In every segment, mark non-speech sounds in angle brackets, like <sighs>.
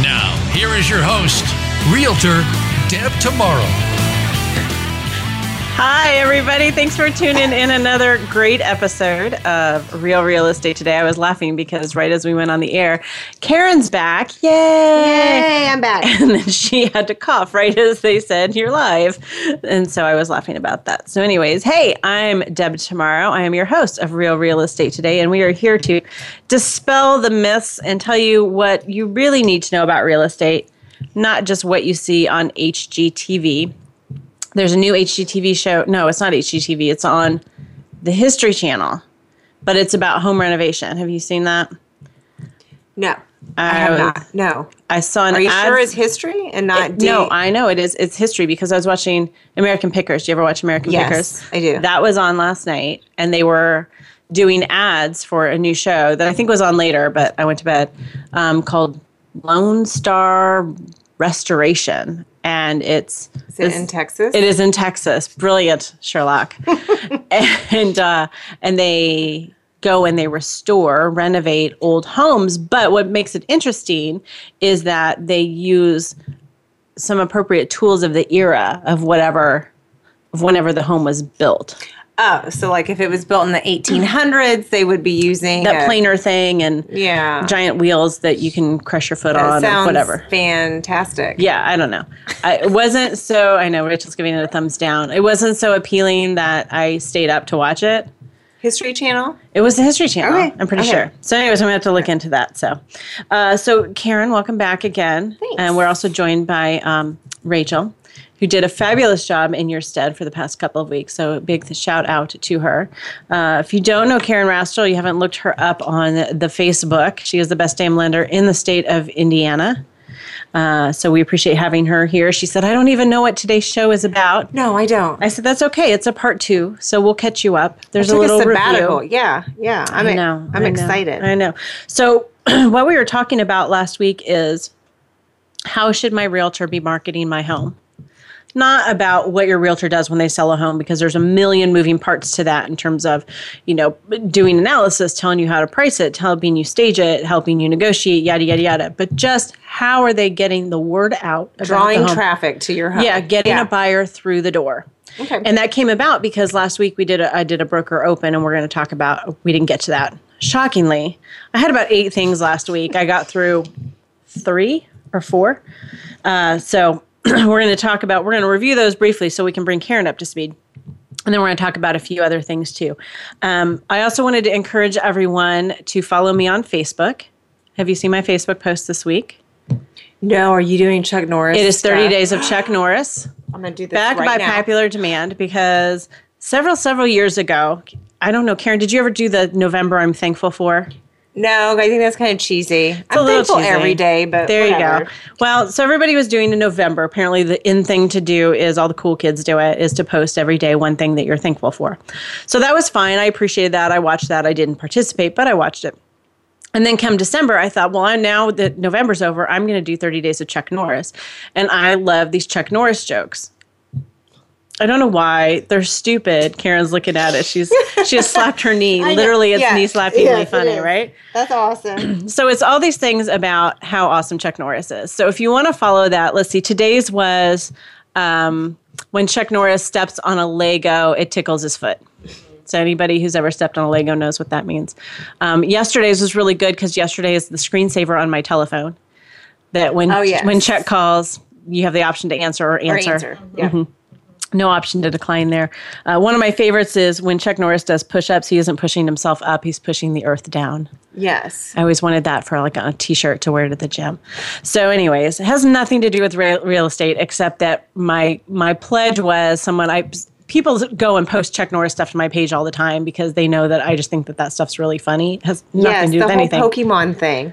Now, here is your host, Realtor Deb Tomaro. Hi, everybody. Thanks for tuning in another great episode of Real Real Estate today. I was laughing because right as we went on the air, Karen's back. Yay! Yay, I'm back. And then she had to cough right as they said, You're live. And so I was laughing about that. So, anyways, hey, I'm Deb Tomaro. I am your host of Real Real Estate today, and we are here to dispel the myths and tell you what you really need to know about real estate, not just what you see on HGTV there's a new HGTV show. No, it's not HGTV. It's on the History Channel, but it's about home renovation. Have you seen that? No, I, I have not. No, I saw an. Are you ad- sure it's history and not? It, no, I know it is. It's history because I was watching American Pickers. Do you ever watch American yes, Pickers? I do. That was on last night, and they were doing ads for a new show that I think was on later, but I went to bed um, called Lone Star Restoration, and it's is it in Texas? It is in Texas. Brilliant, Sherlock. <laughs> and uh, and they go and they restore, renovate old homes. But what makes it interesting is that they use some appropriate tools of the era of whatever, of whenever the home was built. Oh, so like if it was built in the 1800s, they would be using that a, planer thing and yeah giant wheels that you can crush your foot that on sounds or whatever. Fantastic. Yeah, I don't know. I, it wasn't so. I know Rachel's giving it a thumbs down. It wasn't so appealing that I stayed up to watch it. History Channel. It was the History Channel. Okay, I'm pretty okay. sure. So, anyways, I'm gonna have to look into that. So, uh, so Karen, welcome back again. Thanks. And we're also joined by um, Rachel, who did a fabulous job in your stead for the past couple of weeks. So, a big shout out to her. Uh, if you don't know Karen Rastel, you haven't looked her up on the Facebook. She is the best damn lender in the state of Indiana. Uh, so we appreciate having her here. She said, "I don't even know what today's show is about." No, I don't. I said, "That's okay. It's a part two, so we'll catch you up." There's a little sabbatical. review. Yeah, yeah. I'm I know. I'm I know, excited. I know. So, <clears throat> what we were talking about last week is how should my realtor be marketing my home? Not about what your realtor does when they sell a home, because there's a million moving parts to that in terms of, you know, doing analysis, telling you how to price it, helping you stage it, helping you negotiate, yada yada yada. But just how are they getting the word out? Drawing traffic to your home. Yeah, getting Yeah. a buyer through the door. Okay. And that came about because last week we did a, I did a broker open and we're going to talk about we didn't get to that. Shockingly, I had about 8 things last week. I got through 3 or 4. Uh, so <clears throat> we're going to talk about we're going to review those briefly so we can bring Karen up to speed. And then we're going to talk about a few other things too. Um, I also wanted to encourage everyone to follow me on Facebook. Have you seen my Facebook post this week? no, are you doing Chuck Norris? It is 30 stuff? days of Chuck Norris. I'm gonna do this back right by now. popular demand because several several years ago i don't know karen did you ever do the november i'm thankful for No, I think that's kind of cheesy. a I'm thankful cheesy. every day, but there whatever. you go well so everybody was doing in november apparently the in thing to do is all the cool kids do it is to post every day one thing that you're thankful for so that was fine i appreciated that i watched that i didn't participate but i watched it and then come December, I thought, well, I'm now that November's over, I'm going to do 30 days of Chuck Norris. And I love these Chuck Norris jokes. I don't know why they're stupid. Karen's looking at it. She's she just slapped her knee. <laughs> Literally, it's Yeah. knee slappingly Yes, funny, right? That's awesome. <clears throat> So it's all these things about how awesome Chuck Norris is. So if you want to follow that, let's see. Today's was um, when Chuck Norris steps on a Lego, it tickles his foot. So anybody who's ever stepped on a Lego knows what that means. Um, yesterday's was really good because yesterday is the screensaver on my telephone. That when Oh, yes. when Chuck calls, you have the option to answer or Or answer. answer. Yeah. No option to decline there. Uh, one of my favorites is when Chuck Norris does push-ups. He isn't pushing himself up; he's pushing the earth down. Yes. I always wanted that for like a t-shirt to wear to the gym. So anyways, it has nothing to do with real, real estate except that my my pledge was someone I people go and post Chuck Norris stuff to my page all the time because they know that I just think that that stuff's really funny. It has nothing Yes. to do The with whole anything. Pokemon thing.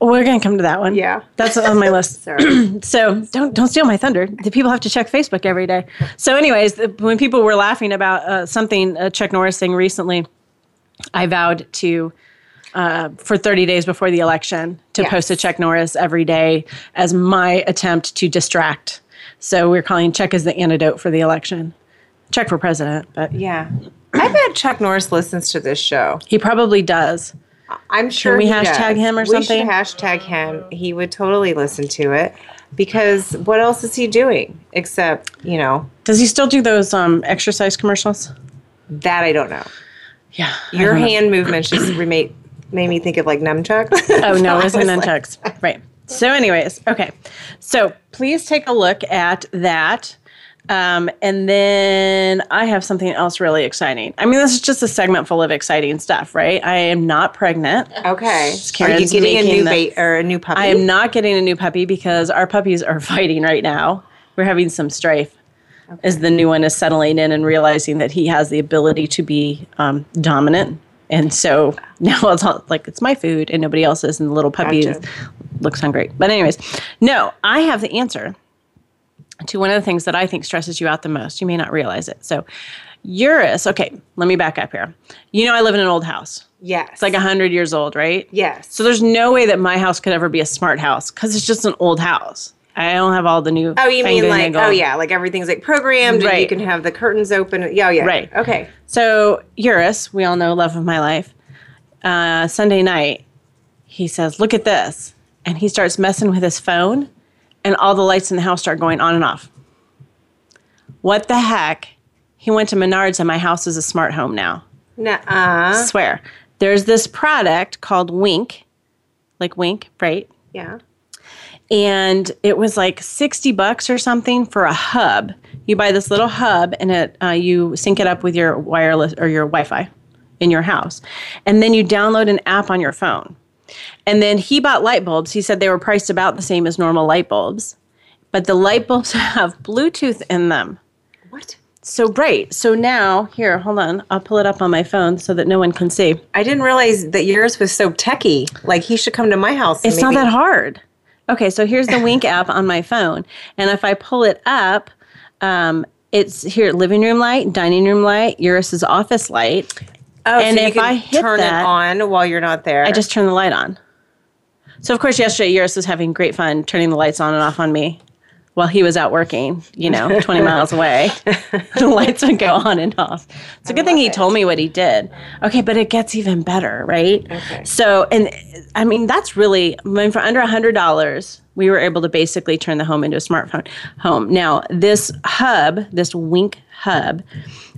We're going to come to that one. Yeah. That's on my list. <laughs> <clears throat> So don't don't steal my thunder. The people have to check Facebook every day. So, anyways, the, when people were laughing about uh, something a Chuck Norris thing recently, I vowed to uh, for 30 days before the election to Yes. post a Chuck Norris every day as my attempt to distract. So we're calling Chuck as the antidote for the election. Chuck for president, but yeah. I bet Chuck Norris listens to this show. he probably does. I'm sure we he hashtag does. him or we something? should hashtag him. He would totally listen to it because what else is he doing except you know Does he still do those um, exercise commercials? that I don't know. Yeah. Your don't know. hand movements just <clears throat> remade made me think of like nunchuck. <laughs> Oh no, <laughs> it wasn't was like- right. So, anyways, okay. So please take a look at that. Um, and then I have something else really exciting. I mean, this is just a segment full of exciting stuff, right? I am not pregnant. Okay. Are you Karen's getting a new the- bait or a new puppy? I am not getting a new puppy because our puppies are <laughs> fighting right now. We're having some strife as the new one is settling in and realizing that he has the ability to be um, dominant. And so <laughs> now it's all, like it's my food and nobody else's, and the little puppy Gotcha. is, looks hungry. But anyways, no, I have the answer to one of the things that I think stresses you out the most. You may not realize it. So, Eurus. Okay, let me back up here. You know, I live in an old house. Yes. It's like hundred years old, right? yes. So there's no way that my house could ever be a smart house because it's just an old house. I don't have all the new. Oh, you mean like fandangle. oh yeah, like everything's like programmed and you can have the curtains open. Yeah, yeah. Right. Okay. So Eurus, we all know love of my life. Uh, Sunday night, he says, "Look at this," and he starts messing with his phone, and all the lights in the house start going on and off. What the heck? He went to Menards, and my house is a smart home now. Nuh-uh. Swear. There's this product called Wink, like Wink, right? Yeah. and it was like 60 bucks or something for a hub you buy this little hub and it uh, you sync it up with your wireless or your wi-fi in your house and then you download an app on your phone and then he bought light bulbs he said they were priced about the same as normal light bulbs but the light bulbs <laughs> have bluetooth in them What? so right so now here hold on i'll pull it up on my phone so that no one can see I didn't realize that yours was so techie. Like he should come to my house. It's not that hard. Okay, so here's the Wink <laughs> app on my phone, and if I pull it up, um, it's here: living room light, dining room light, Eurus's office light. Oh, and so you if I hit turn that- it on while you're not there. I just turn the light on. So of course, yesterday Eurus was having great fun turning the lights on and off on me while he was out working. You know, <laughs> 20 miles away, <laughs> the lights would go on and off. It's a good thing he told me what he did. Okay, but it gets even better, right? Okay. So, and I mean, that's really, I mean, for under $100, we were able to basically turn the home into a smartphone home. Now, this hub, this Wink hub,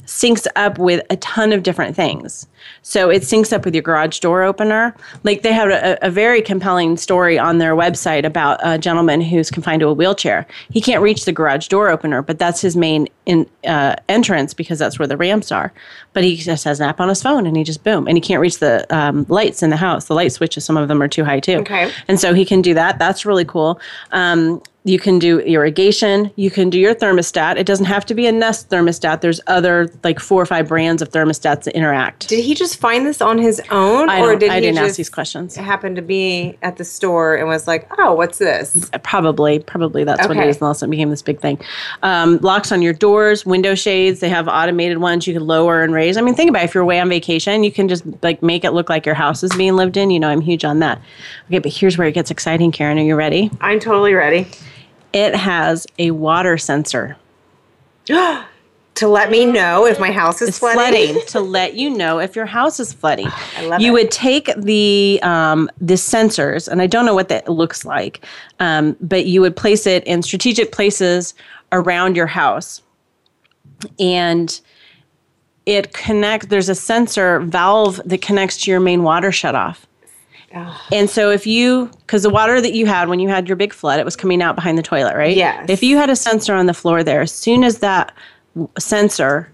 syncs up with a ton of different things. So it syncs up with your garage door opener. Like they have a, a very compelling story on their website about a gentleman who's confined to a wheelchair. He can't reach the garage door opener, but that's his main in, uh, entrance because that's where the ramps are. But he just has an app on his phone and he just boom, and he can't reach the um, lights in the house. The light switches, some of them are too high too. Okay. And so he can do that. That's really cool. Um, you can do irrigation. You can do your thermostat. It doesn't have to be a Nest thermostat. There's other like four or five brands of thermostats that interact. Did he just find this on his own, I, or did I he didn't just ask these questions. happen to be at the store and was like, "Oh, what's this?" Probably, probably that's what it is Okay. is, unless it became this big thing. Um, locks on your doors, window shades. They have automated ones you can lower and raise. I mean, think about it. if you're away on vacation, you can just like make it look like your house is being lived in. You know, I'm huge on that. Okay, but here's where it gets exciting, Karen. Are you ready? I'm totally ready It has a water sensor. <gasps> to let me know if my house is flooding. flooding <laughs> to let you know if your house is flooding. <sighs> I love you it. would take the um, the sensors, and I don't know what that looks like, um, but you would place it in strategic places around your house, and it connects. There's a sensor valve that connects to your main water shutoff. <sighs> And so if you, because the water that you had when you had your big flood, it was coming out behind the toilet, right? Yes. If you had a sensor on the floor there, as soon as that sensor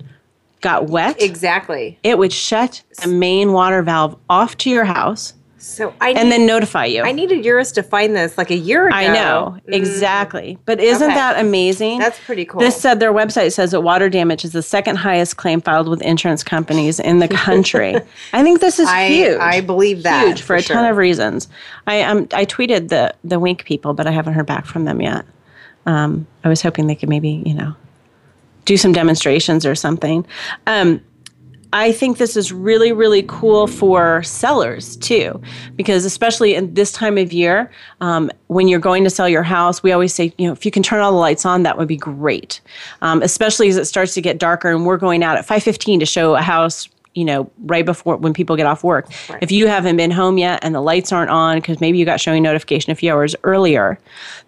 got wet, Exactly. it would shut the main water valve off to your house So I and need, then notify you. I needed yours to find this like a year ago. I know exactly, but isn't Okay. that amazing? That's pretty cool. This said their website says that water damage is the second highest claim filed with insurance companies in the country. <laughs> I think this is I huge. I believe that huge for, a ton of reasons. I um I tweeted the the Wink people, but I haven't heard back from them yet. Um, I was hoping they could maybe you know do some demonstrations or something. Um, I think this is really, really cool for sellers too, because especially in this time of year, um, when you're going to sell your house, we always say, you know, if you can turn all the lights on, that would be great. Um, especially as it starts to get darker, and we're going out at 5:15 to show a house. You know, right before when people get off work. If you haven't been home yet and the lights aren't on because maybe you got showing notification a few hours earlier,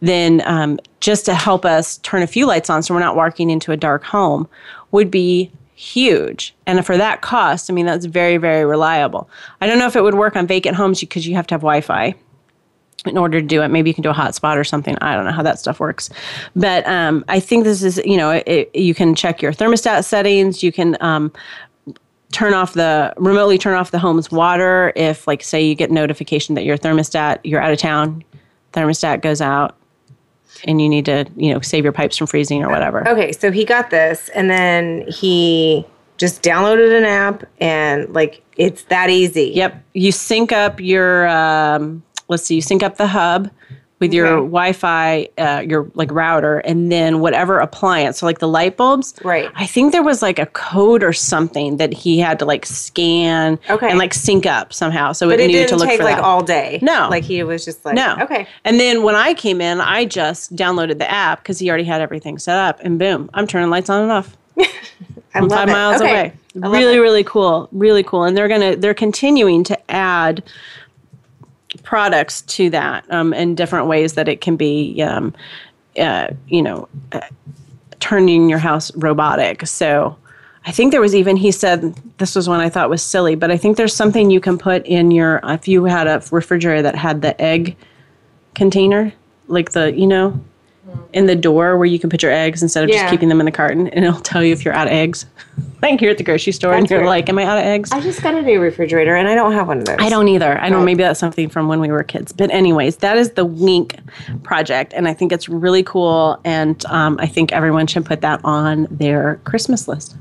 then um, just to help us turn a few lights on so we're not walking into a dark home would be huge. And for that cost, I mean, that's very, very reliable. I don't know if it would work on vacant homes because you have to have Wi Fi in order to do it. Maybe you can do a hotspot or something. I don't know how that stuff works. But um, I think this is, you know, it, you can check your thermostat settings. You can um, turn off the remotely turn off the home's water if like say you get notification that your thermostat you're out of town thermostat goes out and you need to you know save your pipes from freezing or whatever Okay, so he got this, and then he just downloaded an app, and like it's that easy. Yep. You sync up your, um, let's see, you sync up the hub with your Okay. Wi-Fi, uh, your like router, and then whatever appliance. So like the light bulbs. Right. I think there was like a code or something that he had to like scan Okay. and like sync up somehow. So but it it knew to look take for like that. all day. No. like he was just like, no. okay, And then when I came in, I just downloaded the app because he already had everything set up, and boom, I'm turning lights on and off. <laughs> I I'm love five it. miles Okay. away. Really, it. really cool. Really cool. And they're gonna they're continuing to add products to that um, in different ways that it can be, um, uh, you know, uh, turning your house robotic. So. I think there was even he said this was one I thought was silly, but I think there's something you can put in your if you had a refrigerator that had the egg container, like the you know, in the door where you can put your eggs instead of Yeah. just keeping them in the carton, and it'll tell you if you're out of eggs. <laughs> like you're at the grocery store and you're weird. like, "Am I out of eggs?" I just got a new refrigerator, and I don't have one of those. I don't either. I know Right. maybe that's something from when we were kids. But anyways, that is the Wink project, and I think it's really cool. And um, I think everyone should put that on their Christmas list.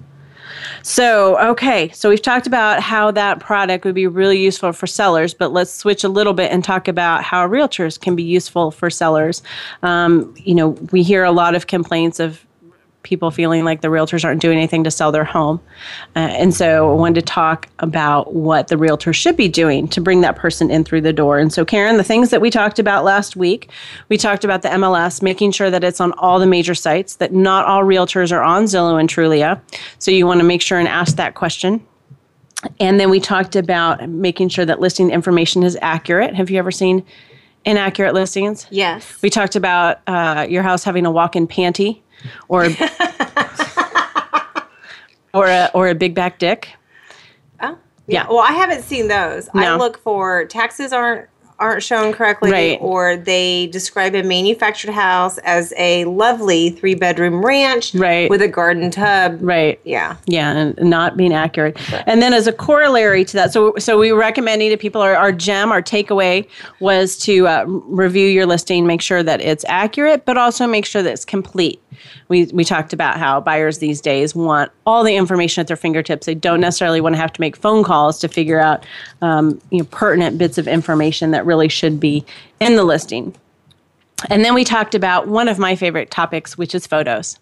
So, okay, so we've talked about how that product would be really useful for sellers, but let's switch a little bit and talk about how realtors can be useful for sellers. Um, you know, we hear a lot of complaints of people feeling like the realtors aren't doing anything to sell their home. Uh, and so I wanted to talk about what the realtor should be doing to bring that person in through the door. And so, Karen, the things that we talked about last week, we talked about the MLS, making sure that it's on all the major sites, that not all realtors are on Zillow and Trulia. So you want to make sure and ask that question. And then we talked about making sure that listing information is accurate. Have you ever seen inaccurate listings? Yes. We talked about uh, your house having a walk-in panty, or <laughs> or a or a big back dick. Oh, Yeah. Well, I haven't seen those. I look for taxes aren't aren't shown correctly, Right. or they describe a manufactured house as a lovely three bedroom ranch, Right. with a garden tub. Right. Yeah. Yeah, and not being accurate. And then as a corollary to that, so so we were recommending to people our, our gem, our takeaway was to uh, review your listing, make sure that it's accurate, but also make sure that it's complete. We we talked about how buyers these days want all the information at their fingertips. They don't necessarily want to have to make phone calls to figure out um, you know pertinent bits of information that really should be in the listing. And then we talked about one of my favorite topics, which is photos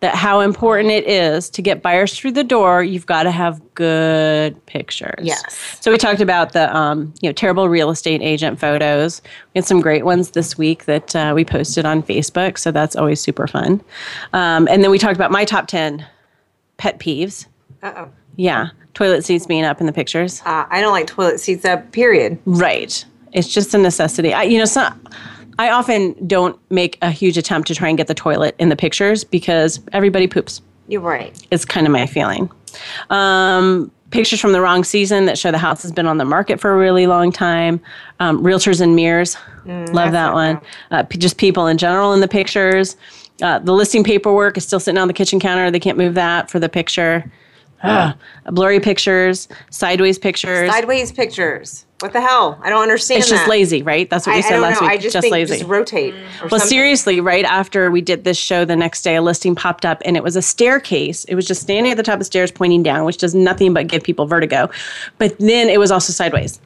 that how important it is to get buyers through the door. You've got to have good pictures. Yes. So we talked about the um, you know terrible real estate agent photos. We had some great ones this week that uh, we posted on Facebook. So that's always super fun. Um, and then we talked about my top ten pet peeves. Uh oh. Yeah, toilet seats being up in the pictures. Uh, I don't like toilet seats up. Period. Right. It's just a necessity. I, you know, some, I often don't make a huge attempt to try and get the toilet in the pictures because everybody poops. You're right. It's kind of my feeling. Um, pictures from the wrong season that show the house has been on the market for a really long time. Um, realtors and mirrors, love that one. Uh, p- just people in general in the pictures. Uh, the listing paperwork is still sitting on the kitchen counter. They can't move that for the picture. Ah, blurry pictures, sideways pictures. Sideways pictures. What the hell? I don't understand. it's just that. lazy, right? That's what I, we I said don't last know. week. I just, just lazy. just rotate. Well, something. seriously, right after we did this show, the next day a listing popped up and it was a staircase. It was just standing at the top of the stairs pointing down, which does nothing but give people vertigo. But then it was also sideways.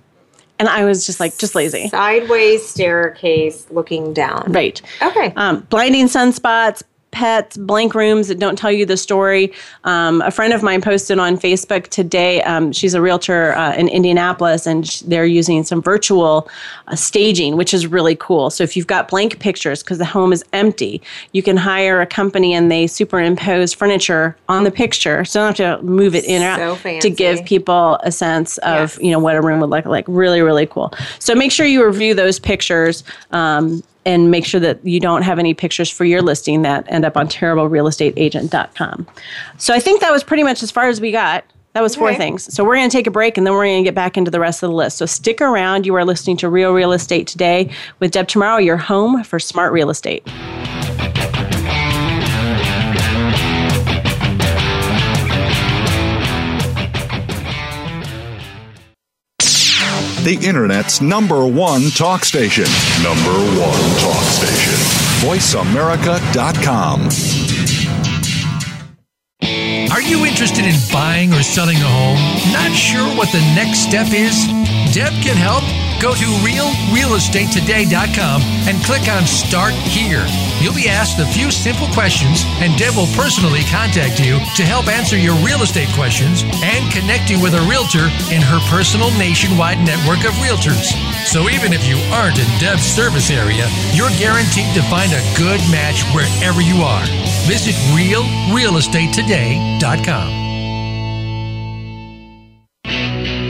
And I was just like, just lazy. Sideways staircase looking down. Right. Okay. Um, blinding sunspots, pets, blank rooms that don't tell you the story. Um, a friend of mine posted on Facebook today. Um, she's a realtor uh, in Indianapolis, and sh- they're using some virtual uh, staging, which is really cool. So if you've got blank pictures because the home is empty, you can hire a company and they superimpose furniture on the picture, so you don't have to move it in or So out to give people a sense of Yes. you know what a room would look like. Really, really cool. So make sure you review those pictures. Um, and make sure that you don't have any pictures for your listing that end up on terriblerealestateagent.com. So I think that was pretty much as far as we got. That was four Okay. things. So we're going to take a break and then we're going to get back into the rest of the list. So stick around. You are listening to Real Real Estate today with Deb Tomaro, your home for smart real estate. The Internet's number one talk station. Number one talk station. VoiceAmerica.com. Are you interested in buying or selling a home? Not sure what the next step is? Deb can help. Go to realrealestatetoday.com and click on Start Here. You'll be asked a few simple questions, and Deb will personally contact you to help answer your real estate questions and connect you with a realtor in her personal nationwide network of realtors. So even if you aren't in Deb's service area, you're guaranteed to find a good match wherever you are. Visit realrealestatetoday.com.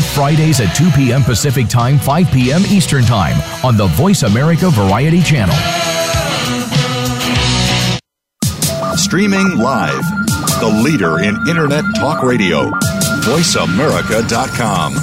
Fridays at 2 p.m. Pacific Time, 5 p.m. Eastern Time on the Voice America Variety Channel. Streaming live. The leader in Internet talk radio. VoiceAmerica.com.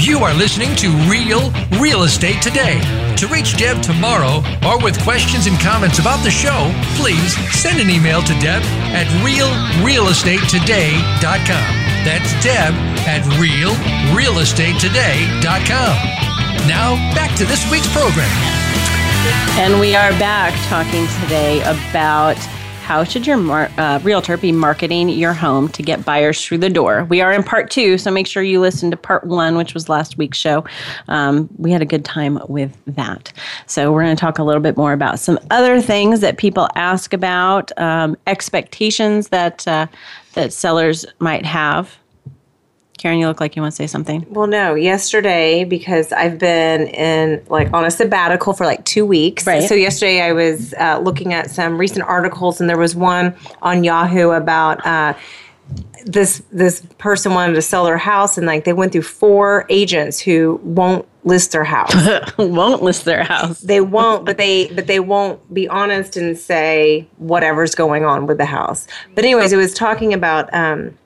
You are listening to Real Real Estate Today. To reach Deb Tomaro or with questions and comments about the show, please send an email to Deb at realrealestatetoday.com. That's Deb at realrealestatetoday.com. Now, back to this week's program. And we are back talking today about how should your mar- uh, realtor be marketing your home to get buyers through the door. We are in part two, so make sure you listen to part one, which was last week's show. Um, we had a good time with that. So we're going to talk a little bit more about some other things that people ask about, um, expectations that uh, that sellers might have. Karen, you look like you want to say something. Well, no, yesterday because I've been in like on a sabbatical for like two weeks. Right. So yesterday I was uh, looking at some recent articles, and there was one on Yahoo about. Uh, this this person wanted to sell their house and like they went through four agents who won't list their house <laughs> Won't list their house. they won't but they but they won't be honest and say whatever's going on with the house but anyways it was talking about um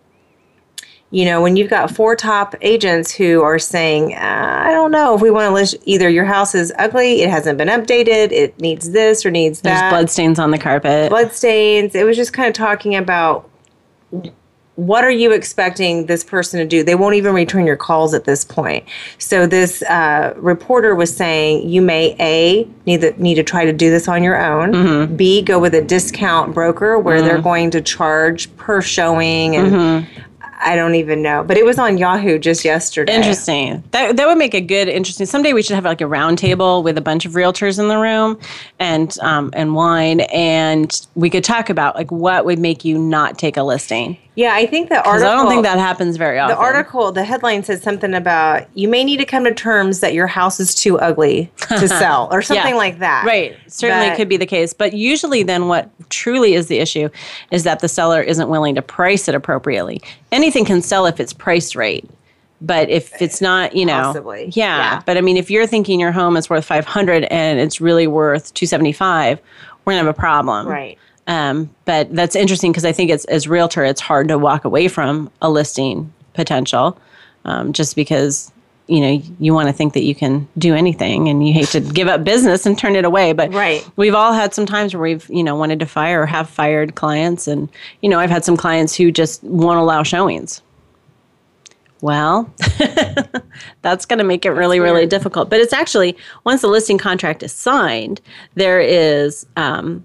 you know when you've got four top agents who are saying uh, i don't know if we want to list either your house is ugly it hasn't been updated it needs this or needs There's that bloodstains on the carpet. blood stains it was just kind of talking about what are you expecting this person to do? They won't even return your calls at this point. So this uh, reporter was saying you may a need to, need to try to do this on your own. B go with a discount broker where they're going to charge per showing and. I don't even know. But it was on Yahoo just yesterday. Interesting. That that would make a good interesting. Someday we should have like a round table with a bunch of realtors in the room, and um, and wine, and we could talk about like what would make you not take a listing. Yeah, I think the article. I don't think that happens very often. The article, the headline said something about you may need to come to terms that your house is too ugly to <laughs> sell, or something Yeah. like that. Right. Certainly But- could be the case. But usually, then what truly is the issue is that the seller isn't willing to price it appropriately. Anything can sell if it's priced right. But if eh, it's not, you know, Possibly. yeah. Yeah. But I mean, if you're thinking your home is worth 500 and it's really worth 275, we're gonna have a problem. Right. Um, but that's interesting because I think it's as realtor, it's hard to walk away from a listing potential, um, just because you know you want to think that you can do anything and you hate to give up business and turn it away. But Right. we've all had some times where we've you know wanted to fire or have fired clients, and you know I've had some clients who just won't allow showings. Well, <laughs> that's going to make it really, really difficult. But it's actually once the listing contract is signed, there is um,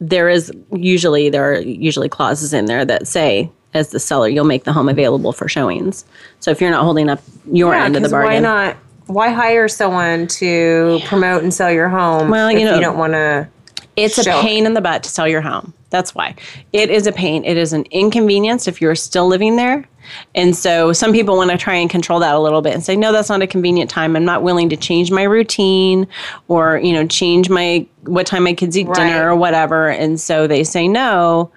there is usually there are usually clauses in there that say as the seller you'll make the home available for showings. So if you're not holding up your Yeah, end of the bargain, Why not? Why hire someone to promote and sell your home? Well, you know- you don't want to. It's a pain in the butt to sell your home. That's why. It is a pain. It is an inconvenience if you're still living there. And so some people want to try and control that a little bit and say, no, that's not a convenient time. I'm not willing to change my routine or, you know, change my what time my kids eat Right. dinner or whatever. And so they say no.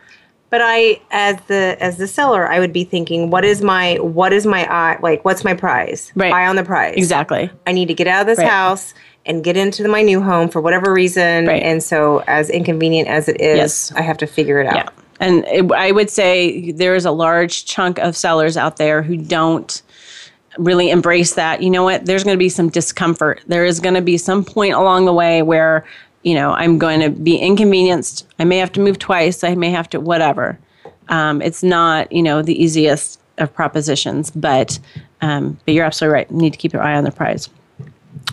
But I, as the as the seller, I would be thinking, what is my what is my eye like? What's my prize? Right. Eye on the prize. Exactly. I need to get out of this Right. house and get into my new home for whatever reason. Right. And so, as inconvenient as it is, Yes. I have to figure it out. Yeah. And it, I would say there is a large chunk of sellers out there who don't really embrace that. You know what? There's going to be some discomfort. There is going to be some point along the way where, you know, I'm going to be inconvenienced. I may have to move twice. I may have to, whatever. Um, it's not, you know, the easiest of propositions, but, um, but you're absolutely right. You need to keep your eye on the prize.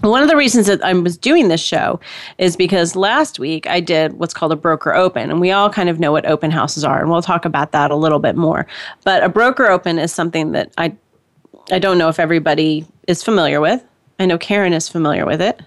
One of the reasons that I was doing this show is because last week I did what's called a broker open, and we all kind of know what open houses are, and we'll talk about that a little bit more. But a broker open is something that I I don't know if everybody is familiar with. I know Karen is familiar with it.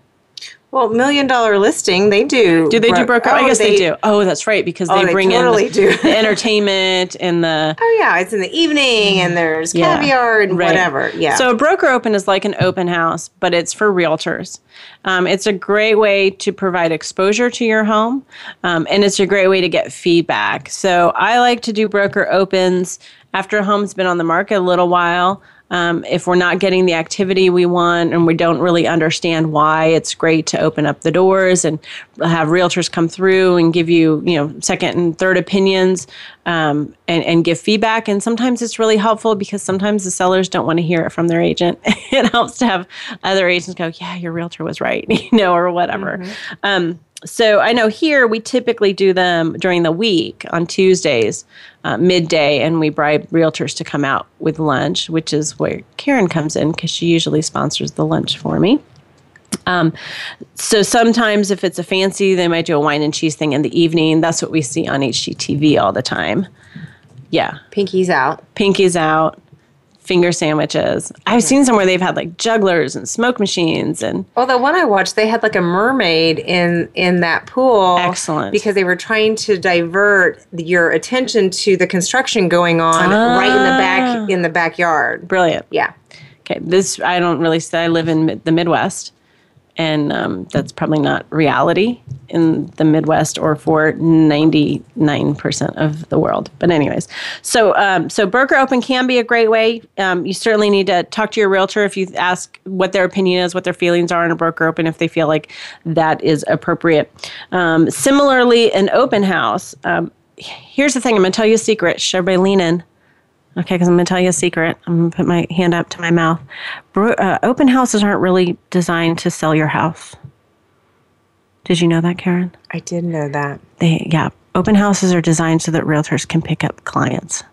Well, million dollar listing, they do. Do they do bro- broker? I oh, guess they, do. Oh, that's right, because Oh, they they bring totally in do. the, <laughs> the entertainment and the <laughs> Oh yeah, it's in the evening, and there's Yeah. caviar and Right. whatever. Yeah. So a broker open is like an open house, but it's for realtors. Um, it's a great way to provide exposure to your home, um, and it's a great way to get feedback. So I like to do broker opens after a home's been on the market a little while. Um, if we're not getting the activity we want and we don't really understand why, it's great to open up the doors and have realtors come through and give you, you know, second and third opinions um, and, and give feedback. And sometimes it's really helpful because sometimes the sellers don't want to hear it from their agent. <laughs> it helps to have other agents go, yeah, your realtor was right, <laughs> you know, or whatever. Um, so I know here we typically do them during the week on Tuesdays, uh, midday, and we bribe realtors to come out with lunch, which is where Karen comes in because she usually sponsors the lunch for me. Um, so sometimes if it's a fancy, they might do a wine and cheese thing in the evening. That's what we see on HGTV all the time. Yeah, Pinky's out. pinkies out, finger sandwiches. I've seen somewhere they've had like jugglers and smoke machines and Well, the one I watched, they had like a mermaid in in that pool. Excellent. Because they were trying to divert your attention to the construction going on right in the Ah. back in the backyard. brilliant. Yeah. Okay, this I don't really say. I live in the Midwest, and um, that's probably not reality in the Midwest or for ninety nine percent of the world. But anyways, so um, so broker open can be a great way. Um, you certainly need to talk to your realtor if you ask what their opinion is, what their feelings are in a broker open, if they feel like that is appropriate. Um, similarly, an open house. Um, here's the thing. I'm going to tell you a secret. Shh, everybody lean in. Okay, because I'm going to tell you a secret. I'm going to put my hand up to my mouth. Bro- uh, open houses aren't really designed to sell your house. Did you know that, Karen? I did know that. They, yeah, open houses are designed so that realtors can pick up clients.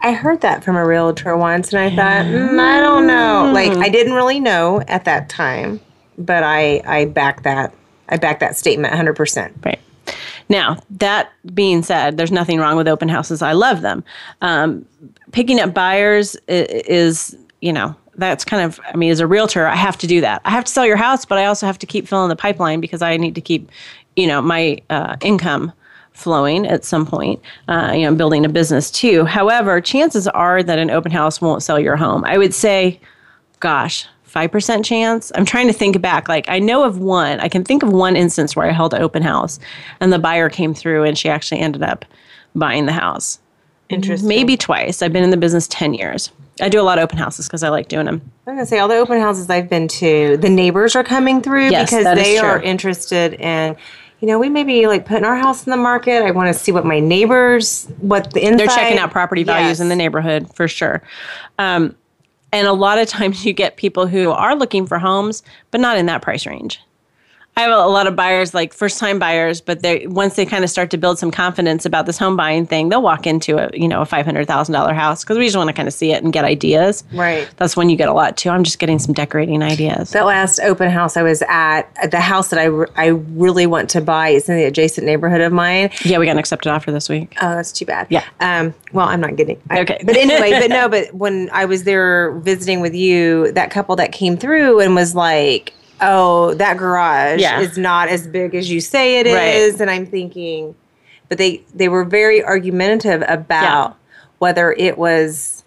I heard that from a realtor once, and I thought, mm, I don't know. Like, I didn't really know at that time, but I I back that I back that statement 100. percent Right. Now, that being said, there's nothing wrong with open houses. I love them. Um, picking up buyers is, you know, that's kind of, I mean, as a realtor, I have to do that. I have to sell your house, but I also have to keep filling the pipeline because I need to keep, you know, my uh, income flowing at some point. Uh, you know, building a business too. However, chances are that an open house won't sell your home. I would say, gosh, 5% chance. I'm trying to think back. Like, I know of one, I can think of one instance where I held an open house and the buyer came through and she actually ended up buying the house. Interesting. Maybe twice. I've been in the business 10 years. I do a lot of open houses because I like doing them. I'm gonna say all the open houses I've been to, the neighbors are coming through Yes, because they are interested in. You know, we may be like putting our house in the market. I want to see what my neighbors, what the inside. They're checking out property values Yes. in the neighborhood for sure. Um, and a lot of times you get people who are looking for homes, but not in that price range. I have a lot of buyers, like first time buyers, but they once they kind of start to build some confidence about this home buying thing, they'll walk into a you know a five hundred thousand dollar house because we just want to kind of see it and get ideas. Right. That's when you get a lot too. I'm just getting some decorating ideas. That last open house I was at, the house that I, re- I really want to buy is in the adjacent neighborhood of mine. yeah, we got an accepted offer this week. Oh, that's too bad. Yeah. Um, well, I'm not getting. I- Okay. But anyway, but <laughs> no, but when I was there visiting with you, that couple that came through and was like, "Oh, that garage Yeah. is not as big as you say it is," Right. and I'm thinking, but they they were very argumentative about whether it was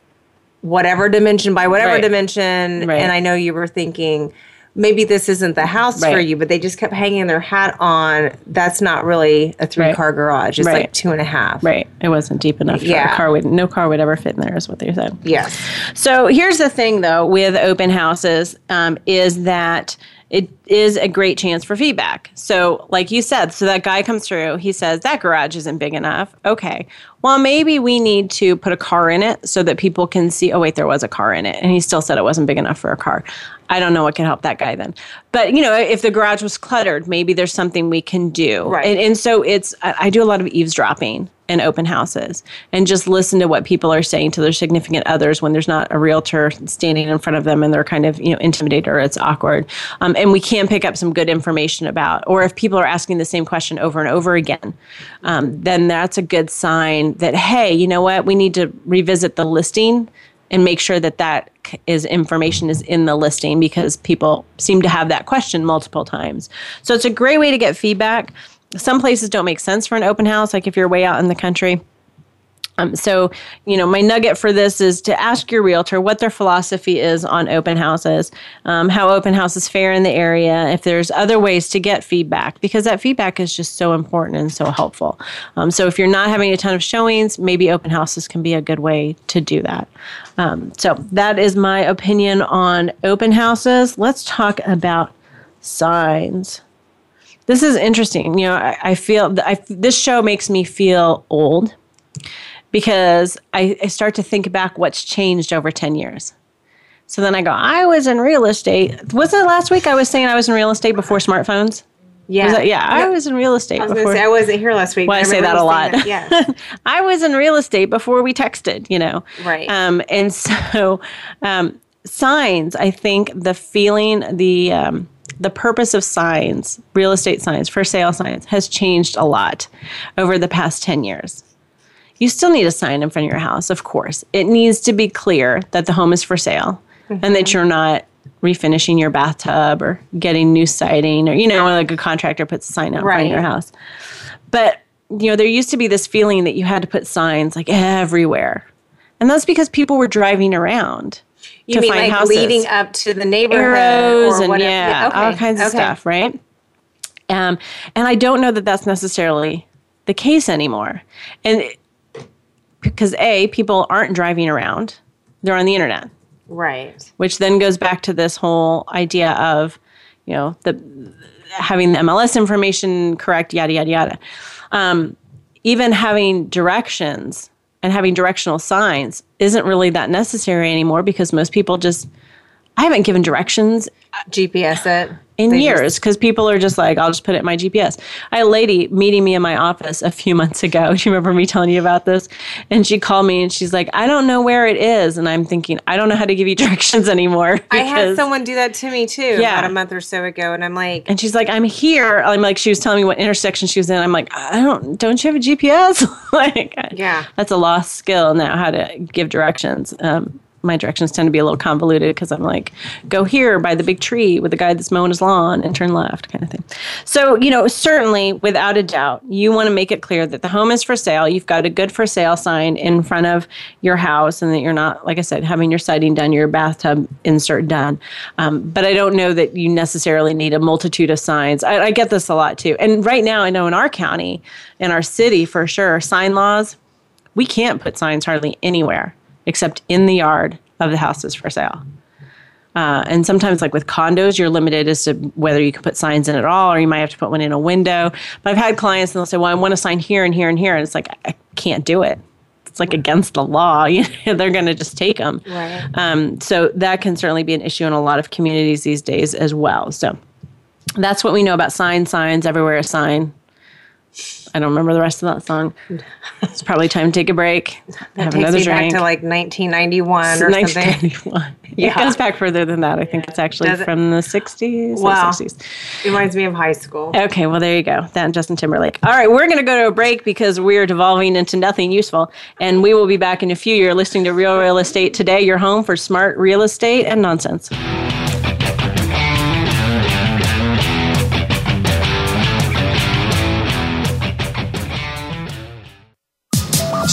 whatever dimension by whatever Right. dimension, Right. and I know you were thinking. Maybe this isn't the house for you, but they just kept hanging their hat on. That's not really a three car garage. It's like two and a half. Right. It wasn't deep enough. For Yeah. a car would no car would ever fit in there. Is what they said. Yes. So here's the thing, though, with open houses, um, is that it is a great chance for feedback. So, like you said, so that guy comes through, he says that garage isn't big enough. Okay, well maybe we need to put a car in it so that people can see. Oh wait, there was a car in it, and he still said it wasn't big enough for a car. I don't know what can help that guy then. But you know, if the garage was cluttered, maybe there's something we can do. Right. And, and so it's I, I do a lot of eavesdropping in open houses and just listen to what people are saying to their significant others when there's not a realtor standing in front of them and they're kind of you know intimidated or it's awkward um, and we can pick up some good information about or if people are asking the same question over and over again um, then that's a good sign that hey you know what we need to revisit the listing and make sure that that is information is in the listing because people seem to have that question multiple times. So it's a great way to get feedback. Some places don't make sense for an open house, like if you're way out in the country. Um, so, you know, my nugget for this is to ask your realtor what their philosophy is on open houses, um, how open houses fare in the area, if there's other ways to get feedback, because that feedback is just so important and so helpful. Um, so, if you're not having a ton of showings, maybe open houses can be a good way to do that. Um, so, that is my opinion on open houses. Let's talk about signs. This is interesting. You know, I, I feel I, this show makes me feel old because I, I start to think back what's changed over 10 years. So then I go, I was in real estate. Was it last week I was saying I was in real estate before smartphones? Yeah. Was that- yeah, I was in real estate I was before. Say, I wasn't here last week. Well, I but say that a lot. that. Yeah. <laughs> I was in real estate before we texted, you know. Right. Um, and <laughs> so, um, signs. I think the feeling, the um, the purpose of signs, real estate signs, for sale signs, has changed a lot over the past ten years. You still need a sign in front of your house, of course. It needs to be clear that the home is for sale and that you're not refinishing your bathtub or getting new siding or you know like a contractor puts a sign out in front of your house. But you know, there used to be this feeling that you had to put signs like everywhere. And that's because people were driving around You to mean find like houses. leading up to the neighborhood arrows and whatever? yeah, okay, all kinds of okay. stuff, right? Um, and I don't know that that's necessarily the case anymore. And because A, people aren't driving around, they're on the internet Right. which then goes back to this whole idea of, you know, the having the MLS information correct, yada yada yada. Um, even having directions and having directional signs isn't really that necessary anymore because most people just. I haven't given directions GPS it. In They years because people are just like, I'll just put it in my GPS. I had a lady meeting me in my office a few <laughs> months ago. Do you remember me telling you about this? And she called me and she's like, I don't know where it is. And I'm thinking, I don't know how to give you <laughs> directions anymore. I had someone do that to me too Yeah. about a month or so ago, and I'm like, And she's like, I'm here. I'm like, she was telling me what intersection she was in. I'm like, I don't, don't you have a GPS? <laughs> like, Yeah. that's a lost skill now, how to give directions. Um, my directions tend to be a little convoluted because I'm like, go here by the big tree with the guy that's mowing his lawn and turn left, kind of thing. So, you know, certainly without a doubt, you want to make it clear that the home is for sale. You've got a good for sale sign in front of your house and that you're not, like I said, having your siding done, your bathtub insert done. Um, but I don't know that you necessarily need a multitude of signs. I, I get this a lot too. And right now, I know in our county, in our city for sure, sign laws, we can't put signs hardly anywhere except in the yard of the houses for sale. Uh, and sometimes, like with condos, you're limited as to whether you can put signs in at all, or you might have to put one in a window. But I've had clients and they'll say, "Well, I want a sign here and here and here," and it's like I can't do it. It's like against the law. <laughs> You know, they're going to just take them. Right. Um, so that can certainly be an issue in a lot of communities these days as well. So that's what we know about sign signs everywhere. A sign. I don't remember the rest of that song. It's probably time to take a break. that have takes another me drink. back to like 1991 or something. 1991. <laughs> It Yeah. goes back further than that. I think it's actually Does it? from the 60s. or Wow. 60s. It reminds me of high school. Okay, well, there you go. That and Justin Timberlake. All right, we're going to go to a break because we're devolving into nothing useful. And we will be back in a few. You're listening to Real Real Estate Today, your home for smart real estate and nonsense.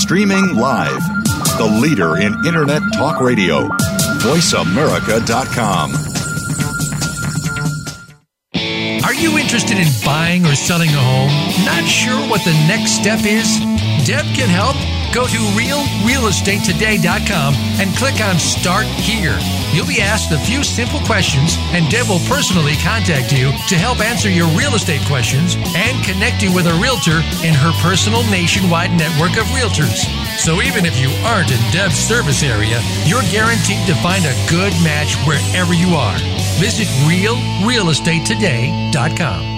Streaming live. The leader in Internet talk radio. VoiceAmerica.com. Are you interested in buying or selling a home? Not sure what the next step is? Deb can help. Go to realrealestatetoday.com and click on Start Here. You'll be asked a few simple questions, and Deb will personally contact you to help answer your real estate questions and connect you with a realtor in her personal nationwide network of realtors. So even if you aren't in Deb's service area, you're guaranteed to find a good match wherever you are. Visit realrealestatetoday.com.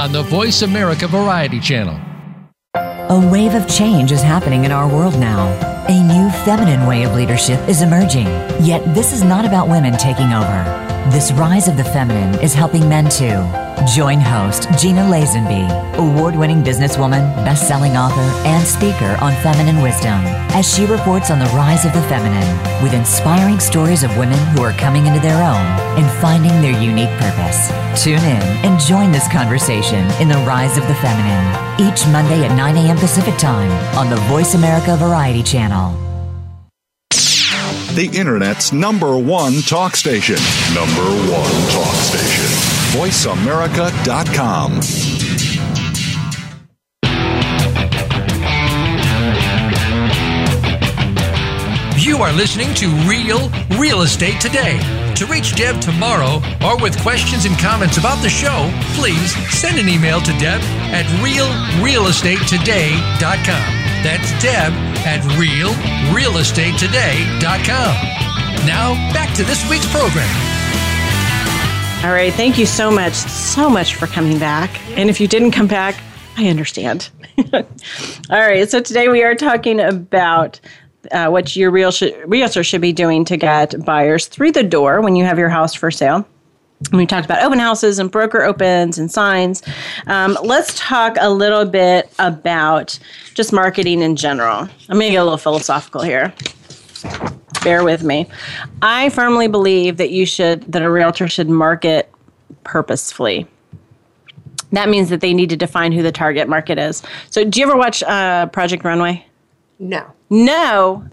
on the Voice America Variety Channel. A wave of change is happening in our world now. A new feminine way of leadership is emerging. Yet this is not about women taking over. This rise of the feminine is helping men too. Join host Gina Lazenby, award winning businesswoman, best selling author, and speaker on feminine wisdom, as she reports on the rise of the feminine with inspiring stories of women who are coming into their own and finding their unique purpose. Tune in and join this conversation in the rise of the feminine each Monday at 9 a.m. Pacific Time on the Voice America Variety Channel. The Internet's number one talk station. Number one talk station. VoiceAmerica.com. You are listening to Real Real Estate Today. To reach Deb Tomaro or with questions and comments about the show, please send an email to Deb at realrealestatetoday.com. That's Deb at realrealestatetoday.com. Now, back to this week's program. All right. Thank you so much, so much for coming back. And if you didn't come back, I understand. <laughs> All right. So today we are talking about uh, what your real sh- realtor should be doing to get buyers through the door when you have your house for sale. We talked about open houses and broker opens and signs. Um, let's talk a little bit about just marketing in general. I'm going to get a little philosophical here bear with me. I firmly believe that you should that a realtor should market purposefully. That means that they need to define who the target market is. So, do you ever watch uh, Project Runway? No. No.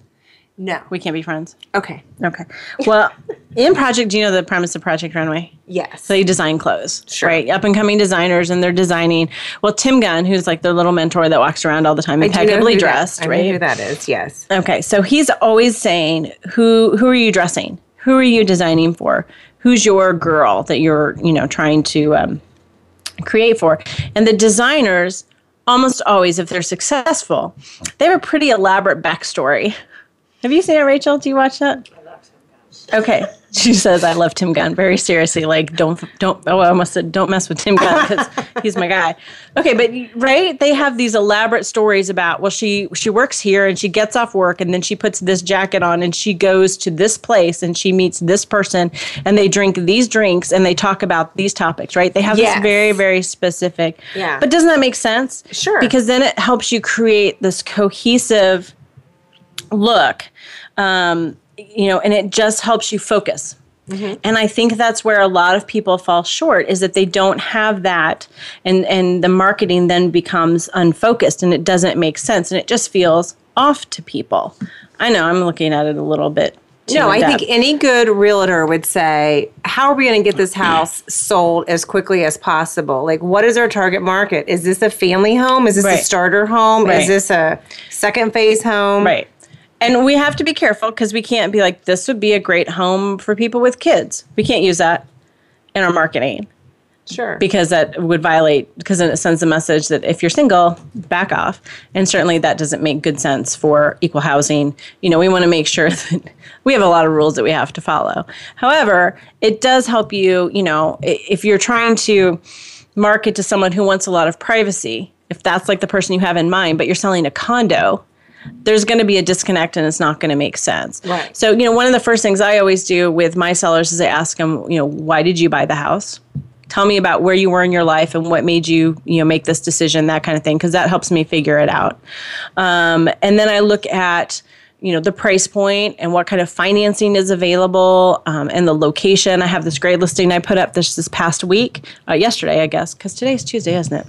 No. We can't be friends. Okay. Okay. Well, <laughs> in Project, do you know the premise of Project Runway? Yes. So they design clothes, Sure. right? Up and coming designers, and they're designing. Well, Tim Gunn, who's like their little mentor that walks around all the time, I do know impeccably who that- dressed, I know right? who that is. Yes. Okay, so he's always saying, "Who who are you dressing? Who are you designing for? Who's your girl that you're you know trying to um, create for?" And the designers almost always, if they're successful, they have a pretty elaborate backstory. Have you seen it, Rachel? Do you watch that? Okay. <laughs> She says, "I love Tim Gunn." Very seriously, like don't don't. Oh, I almost said don't mess with Tim Gunn because <laughs> he's my guy. Okay, but right, they have these elaborate stories about. Well, she she works here and she gets off work and then she puts this jacket on and she goes to this place and she meets this person and they drink these drinks and they talk about these topics. Right? They have Yes. this very very specific. Yeah. But doesn't that make sense? Sure. Because then it helps you create this cohesive look um, you know and it just helps you focus and i think that's where a lot of people fall short is that they don't have that and and the marketing then becomes unfocused and it doesn't make sense and it just feels off to people i know i'm looking at it a little bit No, I think any good realtor would say, How are we going to get this house sold as quickly as possible? Like, what is our target market? Is this a family home? Is this Right. a starter home? Right. Is this a second phase home? Right. And we have to be careful because we can't be like, this would be a great home for people with kids. We can't use that in our marketing Sure. because that would violate, because then it sends a message that if you're single, back off. And certainly that doesn't make good sense for equal housing. You know, we want to make sure <laughs> that we have a lot of rules that we have to follow. However, it does help you, you know, if you're trying to market to someone who wants a lot of privacy, if that's like the person you have in mind, but you're selling a condo, there's going to be a disconnect and it's not going to make sense. Right. So, you know, one of the first things I always do with my sellers is I ask them, you know, why did you buy the house? Tell me about where you were in your life and what made you, you know, make this decision, that kind of thing, because that helps me figure it out. Um, and then I look at, you know, the price point and what kind of financing is available um, and the location. I have this great listing I put up this this past week, uh, yesterday, I guess, because today's Tuesday, isn't it?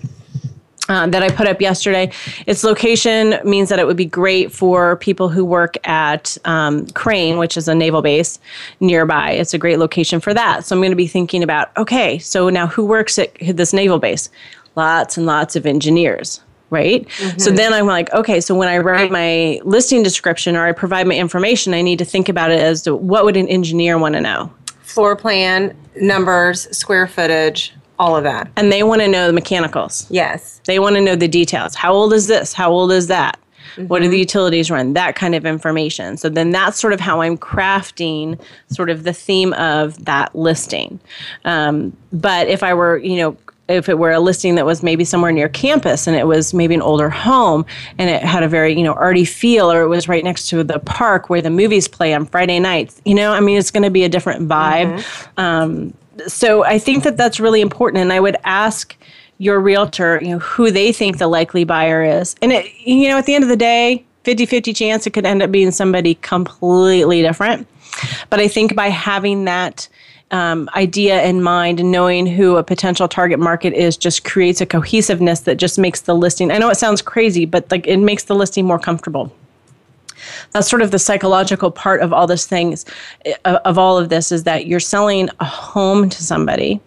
Uh, that I put up yesterday. Its location means that it would be great for people who work at um, Crane, which is a naval base nearby. It's a great location for that. So I'm going to be thinking about okay, so now who works at this naval base? Lots and lots of engineers. Right. So then I'm like, okay, so when I write my listing description or I provide my information, I need to think about it as to what would an engineer want to know? Floor plan, numbers, square footage, all of that. And they want to know the mechanicals. Yes. They want to know the details. How old is this? How old is that? What do the utilities run? That kind of information. So then that's sort of how I'm crafting sort of the theme of that listing. Um, but if I were, you know, if it were a listing that was maybe somewhere near campus and it was maybe an older home and it had a very, you know, arty feel or it was right next to the park where the movies play on Friday nights, you know, I mean, it's going to be a different vibe. Um, so I think that that's really important. And I would ask your realtor, you know, who they think the likely buyer is. And it, you know, at the end of the day, 50-50 chance it could end up being somebody completely different. But I think by having that um, idea in mind and knowing who a potential target market is just creates a cohesiveness that just makes the listing. I know it sounds crazy, but like it makes the listing more comfortable that's sort of the psychological part of all this things of, of all of this is that you're selling a home to somebody.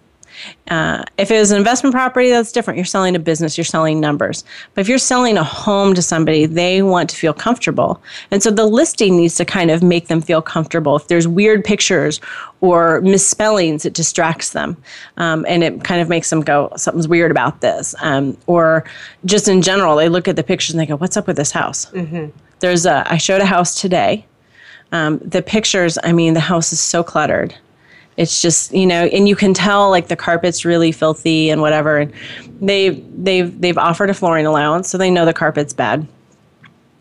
Uh, if it was an investment property that's different. You're selling a business you're selling numbers. But if you're selling a home to somebody they want to feel comfortable. And so the listing needs to kind of make them feel comfortable. If there's weird pictures or misspellings it distracts them um, and it kind of makes them go something's weird about this. Um, or just in general they look at the pictures and they go what's up with this house there's a i showed a house today. Um, the pictures i mean the house is so cluttered. It's just you know and you can tell like the carpet's really filthy and whatever. And they they've they've offered a flooring allowance so they know the carpet's bad.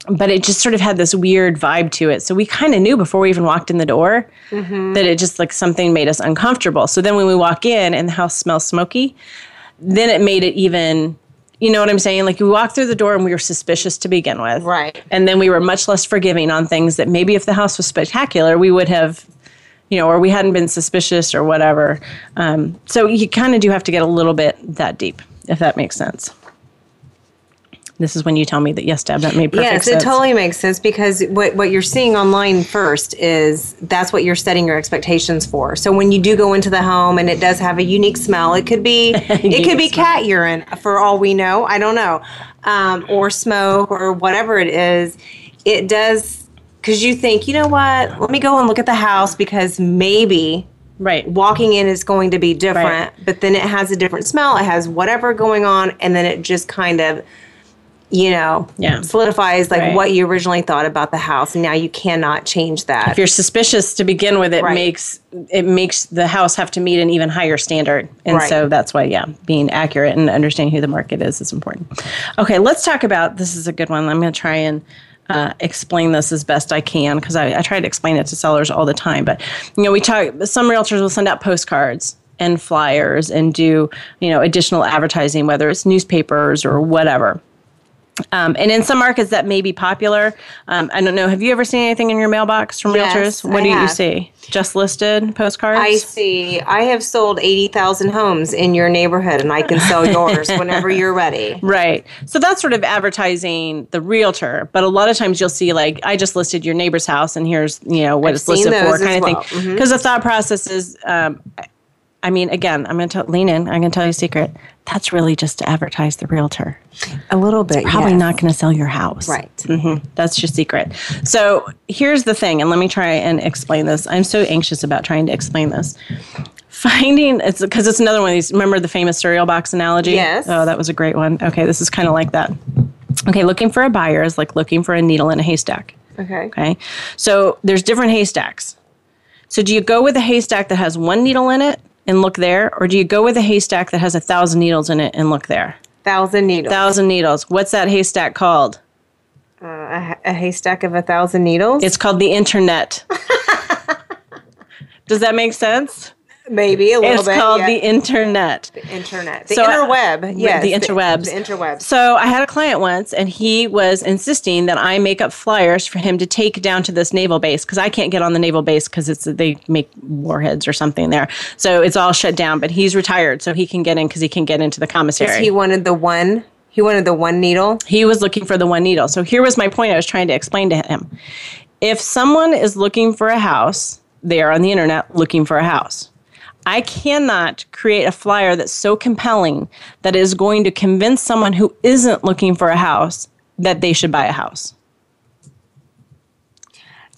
But it just sort of had this weird vibe to it. So we kind of knew before we even walked in the door that it just like something made us uncomfortable. So then when we walk in and the house smells smoky then it made it even you know what I'm saying? Like we walked through the door and we were suspicious to begin with. Right. And then we were much less forgiving on things that maybe if the house was spectacular, we would have, you know, or we hadn't been suspicious or whatever. Um, so you kind of do have to get a little bit that deep, if that makes sense. This is when you tell me that yes, Deb, that made perfect Yes, sense. it totally makes sense because what, what you're seeing online first is that's what you're setting your expectations for. So when you do go into the home and it does have a unique smell, it could be <laughs> it could be cat urine for all we know. I don't know, um, or smoke or whatever it is. It does because you think you know what? Let me go and look at the house because maybe right. walking in is going to be different, Right. but then it has a different smell. It has whatever going on, and then it just kind of, you know, Yeah. solidifies like Right. what you originally thought about the house. And now you cannot change that. If you're suspicious to begin with, it Right. makes it makes the house have to meet an even higher standard, and Right. so that's why, yeah, being accurate and understanding who the market is is important. Okay, let's talk about this. Is a good one. I'm going to try and. Uh, explain this as best I can because I, I try to explain it to sellers all the time. But you know, we talk. Some realtors will send out postcards and flyers and do you know additional advertising, whether it's newspapers or whatever. Um, and in some markets that may be popular. Um, I don't know. Have you ever seen anything in your mailbox from Yes, realtors? What I do you see? Just listed postcards? I see. I have sold 80,000 homes in your neighborhood, and I can sell <laughs> yours whenever you're ready. Right. So that's sort of advertising the realtor. But a lot of times you'll see like I just listed your neighbor's house and here's, you know, what I've it's listed for kind of well. Mm-hmm. thing. Because the thought process is um, I mean, again, I'm going to lean in. I'm going to tell you a secret. That's really just to advertise the realtor. A little bit. Probably yes. not going to sell your house. Right. hmm That's your secret. So here's the thing, and let me try and explain this. I'm so anxious about trying to explain this. Finding it's because it's another one of these. Remember the famous cereal box analogy? Yes. Oh, that was a great one. Okay, this is kind of like that. Okay, looking for a buyer is like looking for a needle in a haystack. Okay. Okay, so there's different haystacks. So do you go with a haystack that has one needle in it and look there, or do you go with a haystack that has a thousand needles in it and look there? Thousand needles. Thousand needles. What's that haystack called? Uh, a, a haystack of a thousand needles. It's called the internet. <laughs> Does that make sense? Maybe a little It's bit. It's called yeah. the internet. The internet. The So, uh, interweb. Yes. the interwebs. The, interwebs. So I had a client once, and he was insisting that I make up flyers for him to take down to this naval base because I can't get on the naval base because it's they make warheads or something there. So it's all shut down. But he's retired, so he can get in because he can get into the commissary. he wanted the one. He wanted the one needle. He was looking for the one needle. So here was my point I was trying to explain to him. If someone is looking for a house, they are on the internet looking for a house. I cannot create a flyer that's so compelling that is going to convince someone who isn't looking for a house that they should buy a house.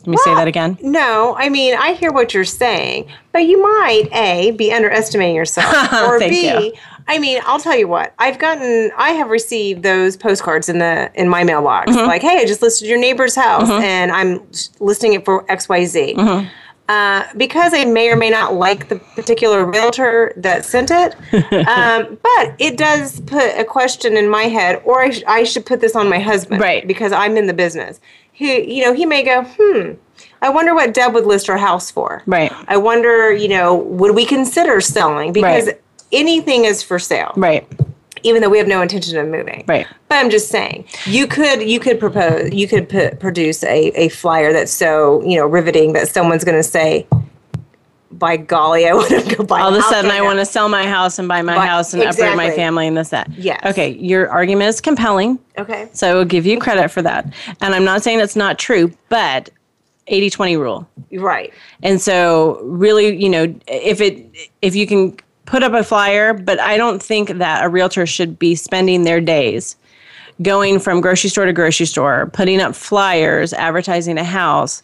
Let me say that again. No, I mean I hear what you're saying, but you might a be underestimating yourself, <laughs> or b. you. I mean, I'll tell you what. I've gotten, I have received those postcards in the in my mailbox, Mm-hmm. like, "Hey, I just listed your neighbor's house, and I'm listing it for X, Y, Z. Mm-hmm. Uh, because I may or may not like the particular realtor that sent it, <laughs> um, but it does put a question in my head, or I, sh- I should put this on my husband, Right. Because I'm in the business. He, you know, he may go, hmm. I wonder what Deb would list her house for. Right. I wonder, you know, would we consider selling because Right. anything is for sale, Right. Even though we have no intention of moving. Right. But I'm just saying, you could you could propose you could put, produce a, a flyer that's so you know riveting that someone's going to say, "By golly, I want to go buy." All of a sudden, I want to sell my house and buy my Buy- house and uproot my family and this, that. Yes. Okay, your argument is compelling. Okay. So I will give you credit for that. And I'm not saying it's not true, but 80 20 rule. Right. And so really, you know, if it if you can put up a flyer, but I don't think that a realtor should be spending their days going from grocery store to grocery store, putting up flyers, advertising a house.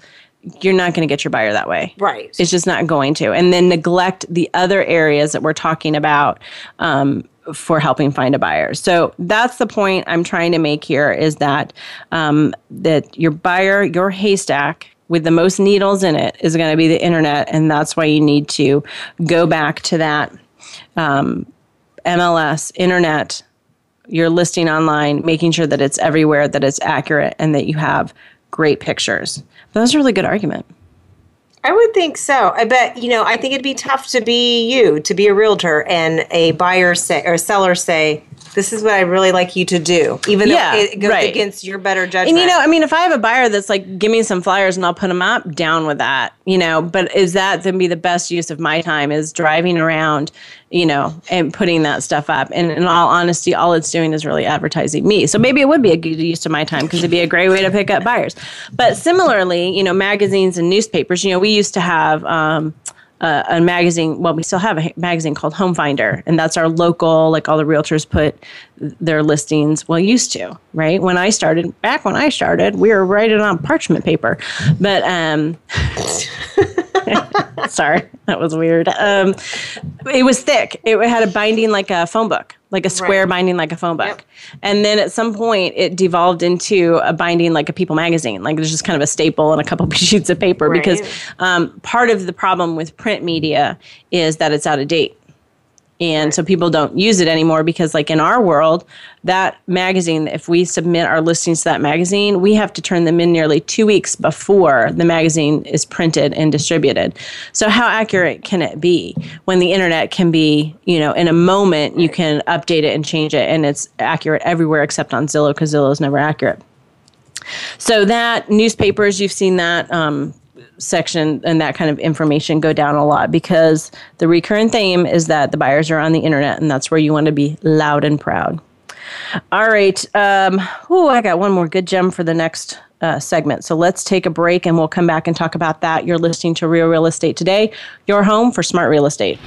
You're not going to get your buyer that way. Right. It's just not going to. And then neglect the other areas that we're talking about um, for helping find a buyer. So that's the point I'm trying to make here is that um, that your buyer, your haystack with the most needles in it is going to be the internet, and that's why you need to go back to that um, MLS, internet, your listing online, making sure that it's everywhere, that it's accurate, and that you have great pictures. But that's a really good argument. I would think so. I bet you know. I think it'd be tough to be you, to be a realtor, and a buyer say or seller say, "This is what I really like you to do, even Yeah, though it goes right. against your better judgment. And you know, I mean, if I have a buyer that's like, give me some flyers and I'll put them up, down with that, you know. But is that going to be the best use of my time? Is driving around, you know, and putting that stuff up? And in all honesty, all it's doing is really advertising me. So maybe it would be a good use of my time because it'd be a great way to pick up buyers. But similarly, you know, magazines and newspapers. You know, we used to have. Um, uh, a magazine. Well, we still have a magazine called Home Finder, and that's our local. Like all the realtors put their listings. Well, used to right when I started. Back when I started, we were writing on parchment paper, but um. <laughs> <laughs> Sorry, that was weird. Um, it was thick. It had a binding like a phone book, like a square Right. binding like a phone book. Yep. And then at some point, it devolved into a binding like a People magazine. Like there's just kind of a staple and a couple <laughs> sheets of paper because um, part of the problem with print media is that it's out of date. And so people don't use it anymore because, like in our world, that magazine, if we submit our listings to that magazine, we have to turn them in nearly two weeks before the magazine is printed and distributed. So, how accurate can it be when the internet can be, you know, in a moment you can update it and change it and it's accurate everywhere except on Zillow because Zillow is never accurate. So that newspapers, you've seen that um, section and that kind of information go down a lot because the recurrent theme is that the buyers are on the internet, and that's where you want to be loud and proud. All right. Um, ooh, I got one more good gem for the next uh, segment. So let's take a break and we'll come back and talk about that. You're listening to Real Real Estate today, your home for smart real estate.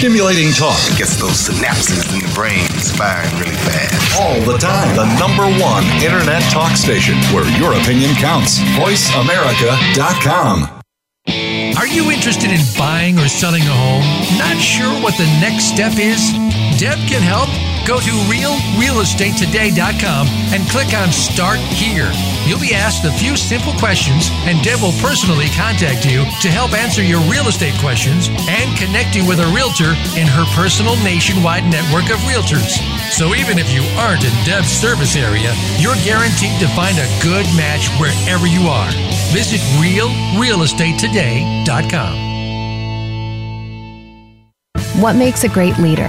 Stimulating talk Gets those synapses in the brain firing really fast. all the time. The number one internet talk station where your opinion counts. VoiceAmerica.com. Are you interested in buying or selling a home? Not sure what the next step is? Deb can help. Go to realrealestatetoday.com and click on Start Here. You'll be asked a few simple questions, and Deb will personally contact you to help answer your real estate questions and connect you with a realtor in her personal nationwide network of realtors. So even if you aren't in Deb's service area, you're guaranteed to find a good match wherever you are. Visit realrealestatetoday.com. What makes a great leader?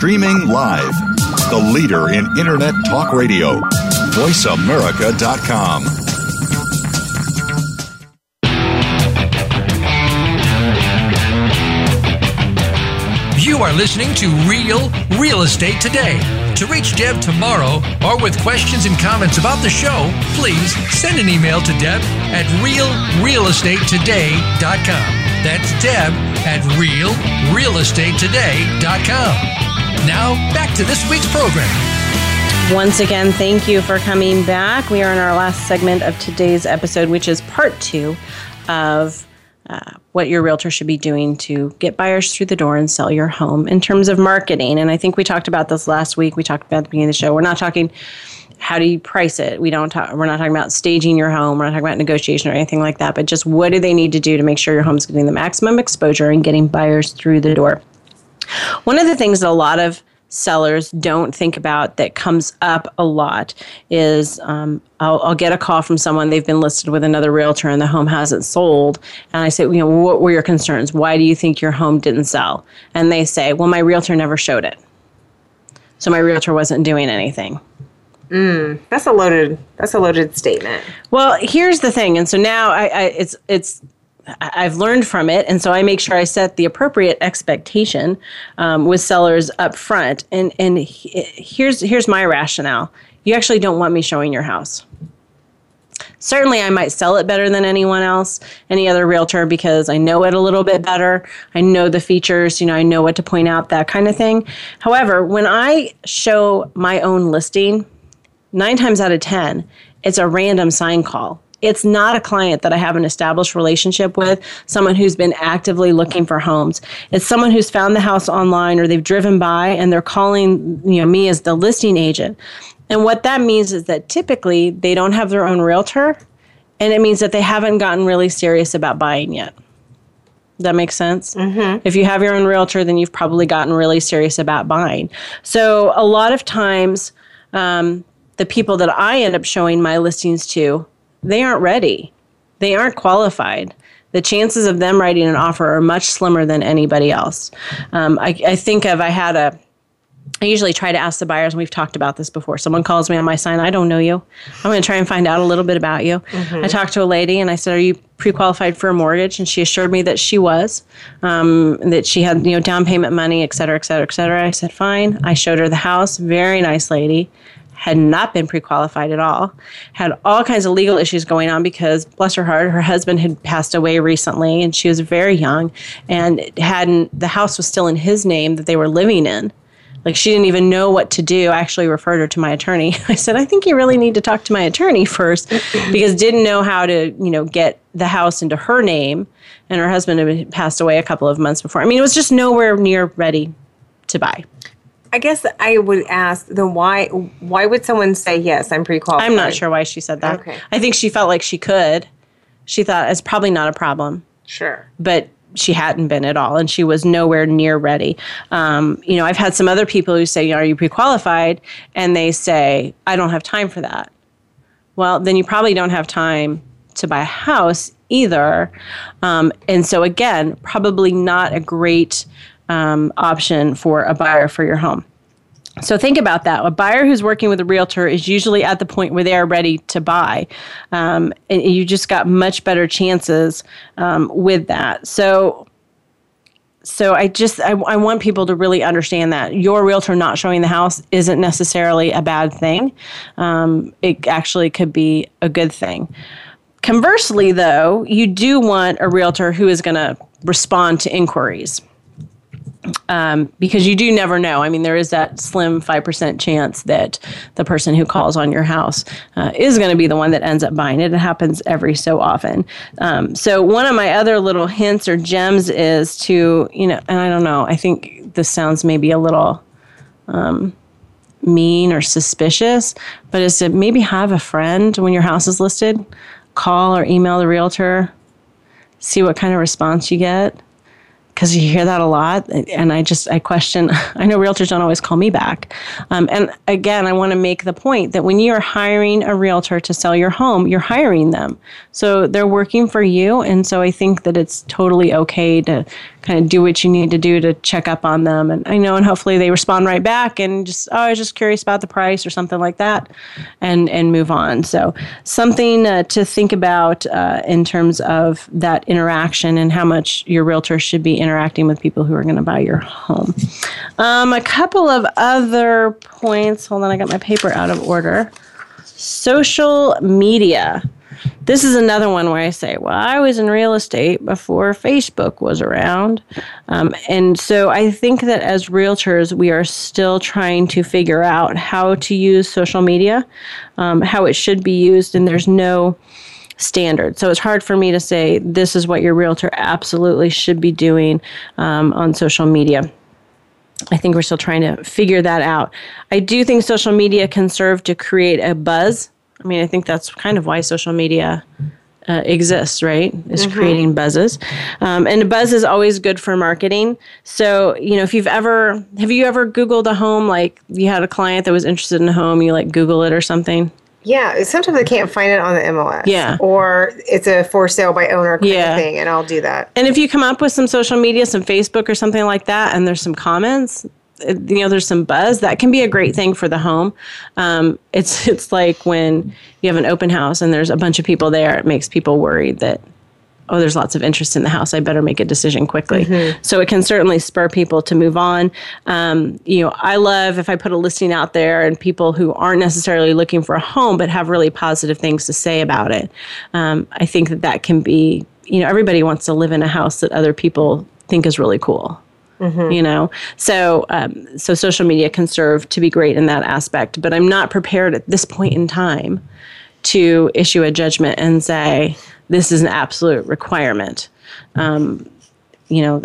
Streaming live. The leader in internet talk radio. VoiceAmerica.com. You are listening to Real Real Estate Today. To reach Deb Tomaro or with questions and comments about the show, please send an email to Deb at realrealestatetoday.com. That's Deb at realrealestatetoday.com. Now, back to this week's program. Once again, thank you for coming back. We are in our last segment of today's episode, which is part two of uh, what your realtor should be doing to get buyers through the door and sell your home in terms of marketing. And I think we talked about this last week. We talked about at the beginning of the show. We're not talking how do you price it. We don't talk. We're not talking about staging your home. We're not talking about negotiation or anything like that. But just what do they need to do to make sure your home's getting the maximum exposure and getting buyers through the door. One of the things that a lot of sellers don't think about that comes up a lot is um, I'll, I'll get a call from someone they've been listed with another realtor and the home hasn't sold and i say you know what were your concerns why do you think your home didn't sell and they say well my realtor never showed it so my realtor wasn't doing anything That's a loaded. That's a loaded statement. Well, here's the thing, and so now I, I it's it's I've learned from it, and so I make sure I set the appropriate expectation um, with sellers up front. And and he- here's here's my rationale: you actually don't want me showing your house. Certainly, I might sell it better than anyone else, any other realtor, because I know it a little bit better. I know the features, you know, I know what to point out, that kind of thing. However, when I show my own listing, nine times out of 10, it's a random sign call. It's not a client that I have an established relationship with, someone who's been actively looking for homes. It's someone who's found the house online or they've driven by and they're calling you know, me as the listing agent. And what that means is that typically they don't have their own realtor, and it means that they haven't gotten really serious about buying yet. That makes sense. Mm-hmm. If you have your own realtor, then you've probably gotten really serious about buying. So, a lot of times, um, the people that I end up showing my listings to, they aren't ready. They aren't qualified. The chances of them writing an offer are much slimmer than anybody else. Um, I, I think of I had a I usually try to ask the buyers, and we've talked about this before. Someone calls me on my sign, I don't know you. I'm going to try and find out a little bit about you. Mm-hmm. I talked to a lady and I said, Are you pre qualified for a mortgage? And she assured me that she was, um, that she had, you know, down payment money, et cetera, et cetera, et cetera. I said, Fine. I showed her the house. Very nice lady. Had not been pre qualified at all, had all kinds of legal issues going on because, bless her heart, her husband had passed away recently and she was very young and hadn't, the house was still in his name that they were living in like she didn't even know what to do. I actually referred her to my attorney. <laughs> I said, I think you really need to talk to my attorney first <laughs> because didn't know how to, you know, get the house into her name. And her husband had passed away a couple of months before. I mean, it was just nowhere near ready to buy. I guess I would ask the why why would someone say yes, I'm pre-qualified? I'm not sure why she said that. Okay. I think she felt like she could. She thought it's probably not a problem. Sure. But she hadn't been at all and she was nowhere near ready um, you know i've had some other people who say are you pre-qualified and they say i don't have time for that well then you probably don't have time to buy a house either um, and so again probably not a great um, option for a buyer for your home so think about that. A buyer who's working with a realtor is usually at the point where they are ready to buy, um, and you just got much better chances um, with that. So, so I just I, I want people to really understand that your realtor not showing the house isn't necessarily a bad thing. Um, it actually could be a good thing. Conversely, though, you do want a realtor who is going to respond to inquiries um, because you do never know. I mean, there is that slim 5% chance that the person who calls on your house uh, is going to be the one that ends up buying it. It happens every so often. Um, so, one of my other little hints or gems is to, you know, and I don't know, I think this sounds maybe a little um, mean or suspicious, but is to maybe have a friend when your house is listed, call or email the realtor, see what kind of response you get because you hear that a lot and i just i question <laughs> i know realtors don't always call me back. Um, and again i want to make the point that when you're hiring a realtor to sell your home you're hiring them. So they're working for you and so i think that it's totally okay to kind of do what you need to do to check up on them and i know and hopefully they respond right back and just oh i was just curious about the price or something like that and and move on so something uh, to think about uh, in terms of that interaction and how much your realtor should be interacting with people who are going to buy your home. Um, a couple of other points. Hold on, I got my paper out of order. Social media. This is another one where I say, well, I was in real estate before Facebook was around. Um, and so I think that as realtors, we are still trying to figure out how to use social media, um, how it should be used, and there's no standard. So it's hard for me to say this is what your realtor absolutely should be doing um, on social media. I think we're still trying to figure that out. I do think social media can serve to create a buzz. I mean, I think that's kind of why social media uh, exists, right? Is mm-hmm. creating buzzes, um, and a buzz is always good for marketing. So, you know, if you've ever have you ever Googled a home, like you had a client that was interested in a home, you like Google it or something? Yeah, sometimes I can't find it on the MLS. Yeah. Or it's a for sale by owner kind yeah. of thing, and I'll do that. And if you come up with some social media, some Facebook or something like that, and there's some comments, you know, there's some buzz, that can be a great thing for the home. Um, it's <laughs> it's like when you have an open house and there's a bunch of people there, it makes people worried that oh, there's lots of interest in the house. I better make a decision quickly. Mm-hmm. So it can certainly spur people to move on. Um, you know, I love if I put a listing out there and people who aren't necessarily looking for a home but have really positive things to say about it. Um, I think that that can be, you know, everybody wants to live in a house that other people think is really cool. You know, so um, so social media can serve to be great in that aspect, but I'm not prepared at this point in time to issue a judgment and say this is an absolute requirement. Um, you know,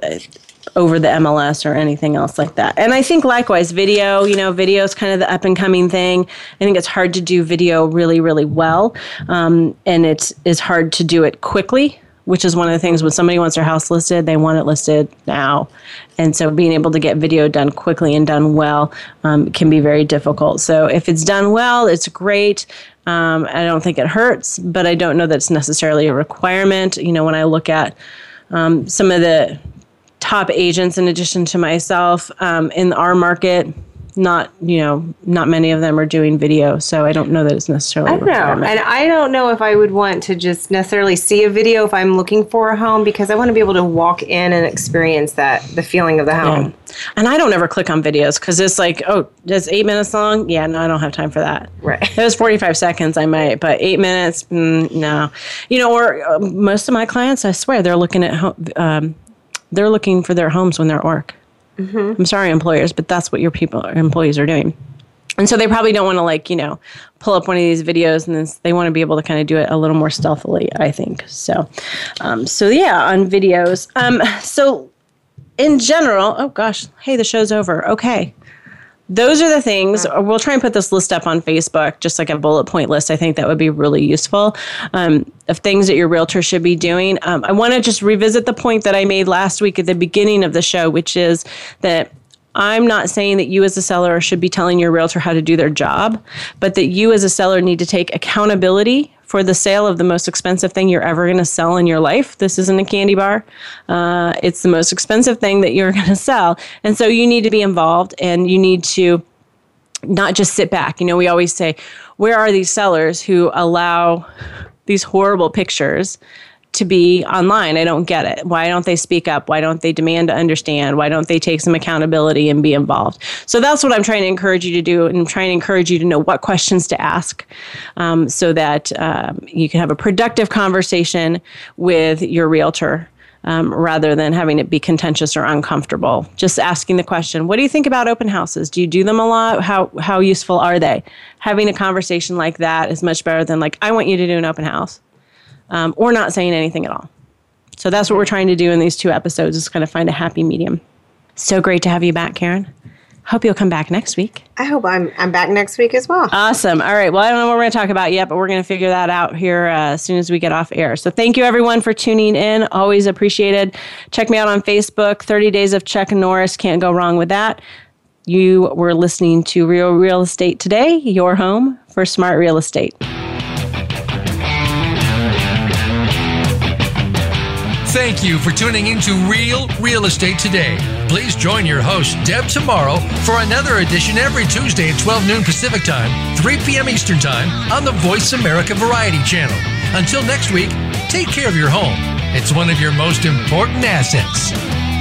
over the MLS or anything else like that. And I think likewise, video, you know, video is kind of the up and coming thing. I think it's hard to do video really, really well. Um, and it is hard to do it quickly, which is one of the things when somebody wants their house listed, they want it listed now. And so being able to get video done quickly and done well um, can be very difficult. So if it's done well, it's great. Um, I don't think it hurts, but I don't know that it's necessarily a requirement. You know, when I look at um, some of the top agents in addition to myself um, in our market not you know not many of them are doing video so i don't know that it's necessarily I don't know. And I don't know if I would want to just necessarily see a video if I'm looking for a home because I want to be able to walk in and experience that the feeling of the home. and i don't ever click on videos because it's like oh just eight minutes long yeah no i don't have time for that Right. if it was 45 seconds i might but eight minutes mm, no you know or uh, most of my clients i swear they're looking at ho- um, they're looking for their homes when they're at work i'm sorry employers but that's what your people employees are doing. And so they probably don't want to like you know pull up one of these videos and then they want to be able to kind of do it a little more stealthily i think. So um, so yeah on videos. Um, so in general oh gosh hey the show's over. Okay those are the things. We'll try and put this list up on facebook just like a bullet point list. I think that would be really useful um, of things that your realtor should be doing. Um, i want to just revisit the point that i made last week at the beginning of the show which is that I'm not saying that you as a seller should be telling your realtor how to do their job, but that you as a seller need to take accountability for the sale of the most expensive thing you're ever going to sell in your life. This isn't a candy bar. Uh, it's the most expensive thing that you're <laughs> going to sell. And so you need to be involved and you need to not just sit back. You know, we always say, where are these sellers who allow these horrible pictures to be online? I don't get it. Why don't they speak up? Why don't they demand to understand? Why don't they take some accountability and be involved? So that's what I'm trying to encourage you to do, and I'm trying to encourage you to know what questions to ask, um, so that um, you can have a productive conversation with your realtor. Um, rather than having it be contentious or uncomfortable, just asking the question, "What do you think about open houses? Do you do them a lot? How how useful are they?" Having a conversation like that is much better than like, "I want you to do an open house." Um, or not saying anything at all. So that's what we're trying to do in these two episodes is kind of find a happy medium. So great to have you back, Karen. Hope you'll come back next week. I hope I'm I'm back next week as well. Awesome. All right. Well, I don't know what we're going to talk about yet, but we're going to figure that out here uh, as soon as we get off air. So thank you everyone for tuning in. Always appreciated. Check me out on Facebook. 30 Days of Chuck Norris. Can't go wrong with that. You were listening to Real Real Estate Today, your home for smart real estate. Thank you for tuning into Real Real Estate Today. Please join your host, Deb, Tomaro for another edition every Tuesday at 12 noon Pacific Time, 3 p.m. Eastern Time on the Voice America Variety Channel. Until next week, take care of your home. It's one of your most important assets.